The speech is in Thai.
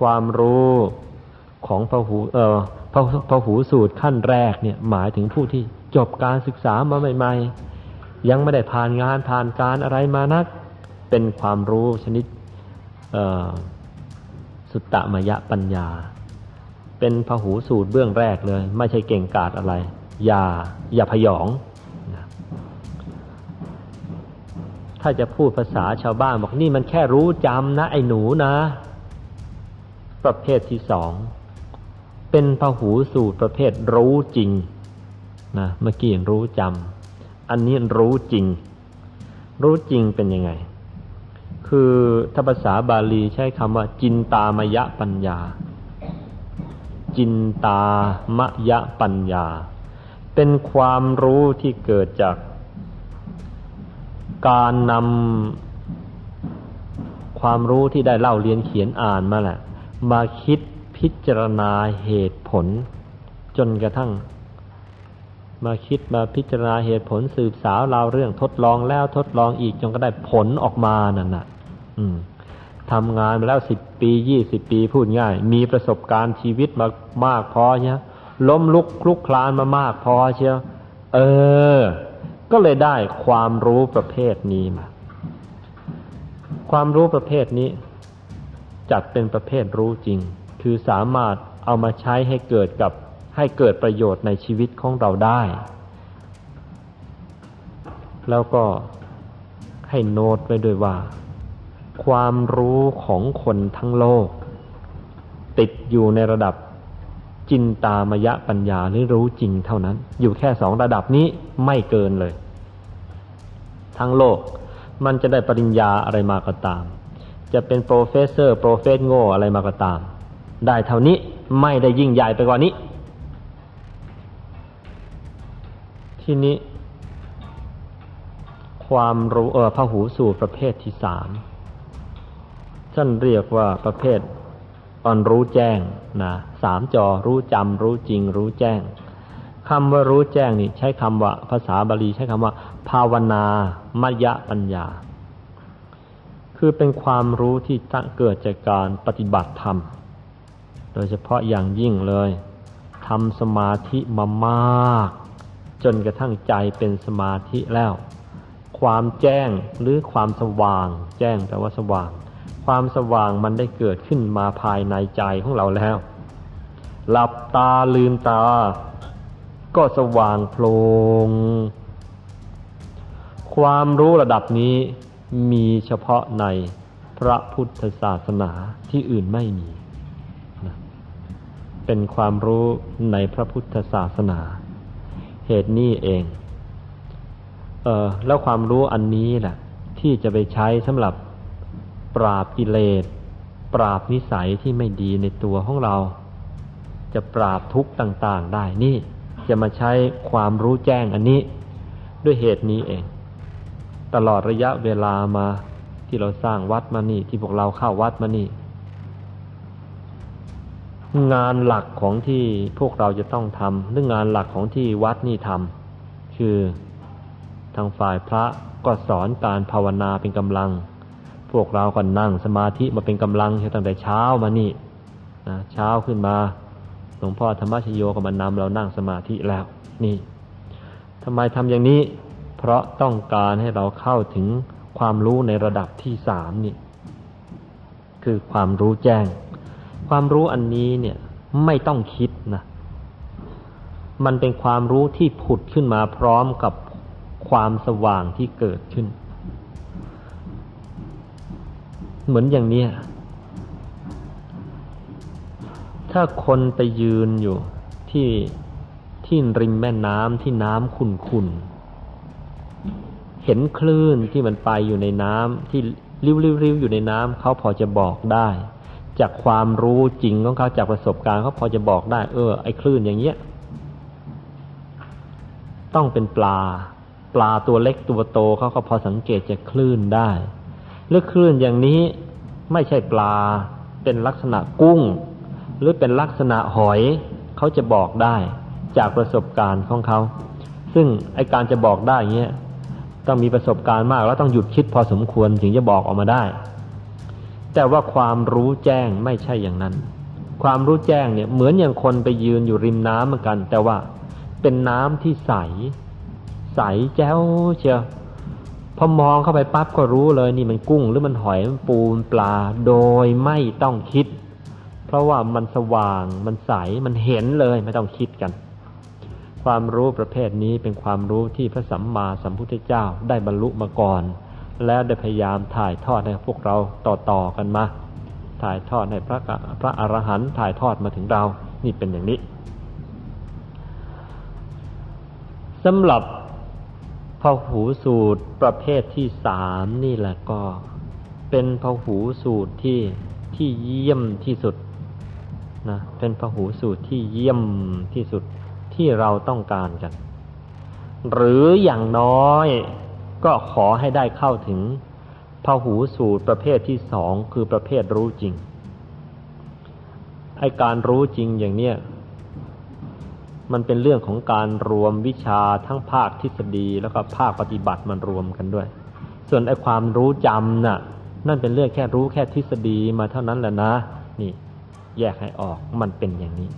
ความรู้ของพหูเอ่อพพหูสูตรขั้นแรกเนี่ยหมายถึงผู้ที่จบการศึกษามาใหม่ๆ ยังไม่ได้ผ่านงานผ่านการอะไรมานัก เป็นความรู้ชนิดสุตตมยปัญญา เป็นพหูสูตรเบื้องแรกเลย ไม่ใช่เก่งกาจอะไร อย่าอย่าพยองนะถ้าจะพูดภาษาชาวบ้านบอกนี่มันแค่รู้จำนะ ไอ้หนูนะ ประเภทที่สองเป็นพหูสูตรประเภทรู้จริงนะเมื่อกี้รู้จำอันนี้รู้จริง รู้จริงเป็นยังไง คือถ้าภาษาบาลีใช้คำว่า จินตามยะปัญญา จินตามยะปัญญา เป็นความรู้ที่เกิดจาก การนำความรู้ที่ได้เล่าเรียนเขียนอ่านมาแหละ มาคิดพิจารณาเหตุผล จนกระทั่ง มาคิดมาพิจารณาเหตุผลสืบสาวราวเรื่องทดลองแล้วทดลองอีกจนก็ได้ผลออกมานั่นน่ะ อืมทำงานมาแล้วสิบปียี่สิบปีพูดง่าย มีประสบการณ์ชีวิตมามากพอเนี่ยล้มลุกคลุกคลานมามากพอเชียวเออ ก็เลยได้ความรู้ประเภทนี้มา ความรู้ประเภทนี้ จัดเป็นประเภทรู้จริง คือสามารถเอามาใช้ให้เกิดกับให้เกิดประโยชน์ในชีวิตของเราได้ แล้วก็ให้โน้ตไว้ด้วยว่า ความรู้ของคนทั้งโลก ติดอยู่ในระดับจินตามยปัญญาหรือรู้จริงเท่านั้น อยู่แค่สองระดับนี้ไม่เกินเลย ทั้งโลกมันจะได้ปริญญาอะไรมาก็ตาม จะเป็น professor profess โง่อะไรมาก็ตาม ได้เท่านี้ไม่ได้ยิ่งใหญ่ไปกว่านี้ ที่นี้ ความรู้เออพหูสูตประเภทที่สามท่านเรียกว่าประเภทอ่อนรู้แจ้งนะสามจอรู้จำรู้จริง รู้แจ้งคำว่ารู้แจ้งนี่ใช้คำว่า ภาษาบาลีใช้คำว่า ภาวนามยปัญญา คือเป็นความรู้ที่ตั้งเกิดจากการปฏิบัติธรรม โดยเฉพาะอย่างยิ่งเลยทำสมาธิมามาก จนกระทั่งใจเป็นสมาธิแล้ว ความแจ้งหรือความสว่าง แจ้งแต่ว่าสว่าง ความสว่างมันได้เกิดขึ้นมาภายในใจของเราแล้ว หลับตาลืมตา ก็สว่างโพลงความรู้ระดับนี้ มีเฉพาะในพระพุทธศาสนาที่อื่นไม่มีเป็นความรู้ในพระพุทธศาสนา เหตุนี้เอง เออแล้วความรู้อันนี้แหละที่จะไปใช้สำหรับปราบกิเลสปราบนิสัยที่ไม่ดีในตัวของเรา จะปราบทุกข์ต่าง ๆ ได้นี่ จะมาใช้ความรู้แจ้งอันนี้ ด้วยเหตุนี้เอง ตลอดระยะเวลามาที่เราสร้างวัดมานี่ ที่พวกเราเข้าวัดมานี่ งานหลักของที่พวกเราจะต้องทำหรืองานหลักของที่วัดนี่ทำคือทางฝ่ายพระก็สอนการภาวนาเป็นกำลัง พวกเราก็นั่งสมาธิมาเป็นกำลังตั้งแต่เช้ามานี่นะเช้าขึ้นมาหลวงพ่อธรรมชโยก็มานำเรานั่งสมาธิแล้ว นี่ทำไมทำอย่างนี้ เพราะต้องการให้เราเข้าถึงความรู้ในระดับที่สามนี่ คือความรู้แจ้ง ความรู้อันนี้เนี่ยไม่ต้องคิดนะ มันเป็นความรู้ที่ผุดขึ้นมาพร้อมกับความสว่างที่เกิดขึ้น เหมือนอย่างนี้ถ้าคนไปยืนอยู่ที่ที่ริมแม่น้ำที่น้ำขุ่นขุน เห็นคลื่นที่มันไปอยู่ในน้ำที่ริ้วๆอยู่ในน้ำเขาพอจะบอกได้ จากความรู้จริงของเขาจากประสบการณ์เขาพอจะบอกได้ เออ ไอ้คลื่นอย่างเงี้ย ต้องเป็นปลา ปลาตัวเล็กตัวโตเขาก็พอสังเกตจากคลื่นได้หรือคลื่นอย่างนี้ไม่ใช่ปลา เป็นลักษณะกุ้ง หรือเป็นลักษณะหอย เขาจะบอกได้จากประสบการณ์ของเขา ซึ่งไอการจะบอกได้เงี้ย ต้องมีประสบการณ์มากแล้วต้องหยุดคิดพอสมควรถึงจะบอกออกมาได้ แต่ว่าความรู้แจ้งไม่ใช่อย่างนั้น ความรู้แจ้งเนี่ยเหมือนอย่างคนไปยืนอยู่ริมน้ำเหมือนกัน แต่ว่าเป็นน้ำที่ใส ใสแจ้วเชียวพอมองเข้าไปปั๊บก็รู้เลยนี่มันกุ้งหรือมันหอยมันปูมันปลาโดยไม่ต้องคิด เพราะว่ามันสว่างมันใสมันเห็นเลยไม่ต้องคิดกัน ความรู้ประเภทนี้เป็นความรู้ที่พระสัมมาสัมพุทธเจ้าได้บรรลุมาก่อน แล้วได้พยายามถ่ายทอดให้พวกเราต่อๆกันมา ถ่ายทอดให้พระพระอรหันต์ถ่ายทอดมาถึงเรา นี่เป็นอย่างนี้สำหรับพหูสูตรประเภทที่สามนี่แหละก็ เป็นพหูสูตรที่ที่เยี่ยมที่สุดนะเป็นพหูสูตรที่เยี่ยมที่สุด ที่เราต้องการกัน หรืออย่างน้อยก็ขอให้ได้เข้าถึงพหูสูตรประเภทที่สองคือประเภทรู้จริงไอการรู้จริงอย่างเนี้ยมันเป็นเรื่องของการรวมวิชาทั้งภาคทฤษฎีแล้วก็ภาคปฏิบัติมันรวมกันด้วย ส่วนไอความรู้จำน่ะ นั่นเป็นเรื่องแค่รู้แค่ทฤษฎีมาเท่านั้นแหละนะ นี่ แยกให้ออกมันเป็นอย่างนี้